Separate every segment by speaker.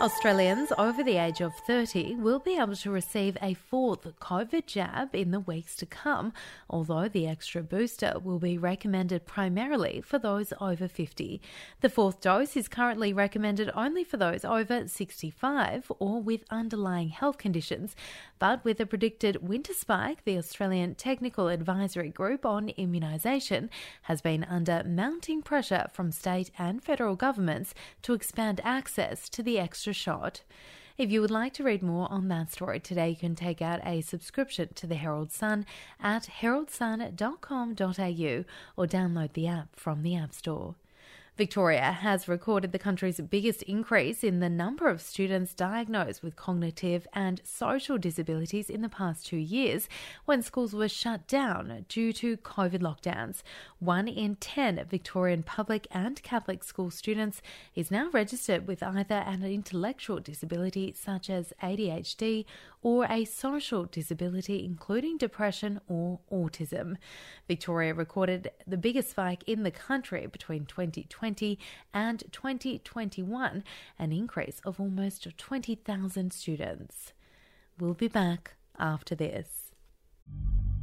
Speaker 1: Australians over the age of 30 will be able to receive a fourth COVID jab in the weeks to come, although the extra booster will be recommended primarily for those over 50. The fourth dose is currently recommended only for those over 65 or with underlying health conditions, but with a predicted winter spike, the Australian Technical Advisory Group on Immunisation has been under mounting pressure from state and federal governments to expand access to the extra shot. If you would like to read more on that story today, you can take out a subscription to the Herald Sun at heraldsun.com.au or download the app from the App Store. Victoria has recorded the country's biggest increase in the number of students diagnosed with cognitive and social disabilities in the past two years when schools were shut down due to COVID lockdowns. One in 10 Victorian public and Catholic school students is now registered with either an intellectual disability such as ADHD or a social disability including depression or autism. Victoria recorded the biggest spike in the country between 2020 2020 and 2021, an increase of almost 20,000 students. We'll be back after this.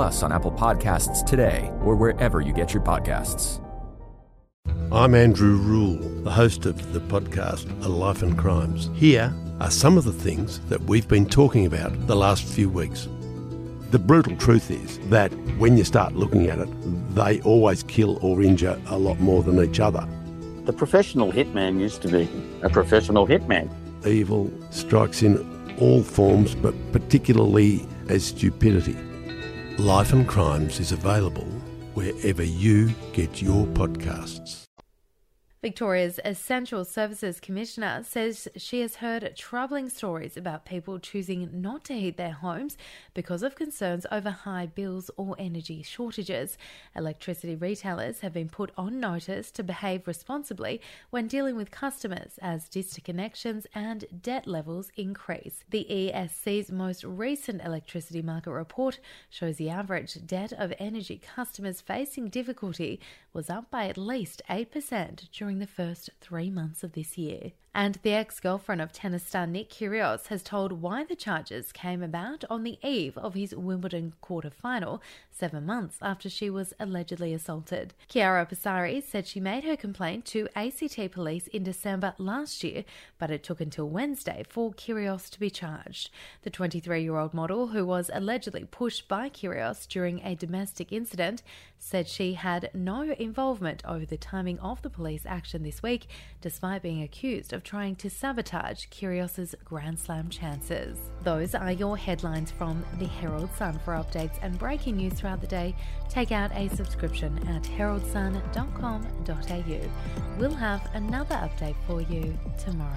Speaker 2: Plus on Apple Podcasts today or wherever you get your podcasts.
Speaker 3: I'm Andrew Rule, the host of the podcast A Life in Crimes. Here are some of the things that we've been talking about the last few weeks. The brutal truth is that when you start looking at it, they always kill or injure a lot more than each other.
Speaker 4: The professional hitman used to be a professional hitman.
Speaker 3: Evil strikes in all forms, but particularly as stupidity. Life and Crimes is available wherever you get your podcasts.
Speaker 1: Victoria's Essential Services Commissioner says she has heard troubling stories about people choosing not to heat their homes because of concerns over high bills or energy shortages. Electricity retailers have been put on notice to behave responsibly when dealing with customers as disconnections and debt levels increase. The ESC's most recent electricity market report shows the average debt of energy customers facing difficulty was up by at least 8% during during the first three months of this year. And the ex girlfriend of tennis star Nick Kyrgios has told why the charges came about on the eve of his Wimbledon quarter final, seven months after she was allegedly assaulted. Chiara Passari said she made her complaint to ACT police in December last year, but it took until Wednesday for Kyrgios to be charged. The 23 year old model, who was allegedly pushed by Kyrgios during a domestic incident, said she had no involvement over the timing of the police action this week, despite being accused of of trying to sabotage Kyrgios's Grand Slam chances. Those are your headlines from the Herald Sun. For updates and breaking news throughout the day, take out a subscription at heraldsun.com.au. We'll have another update for you tomorrow.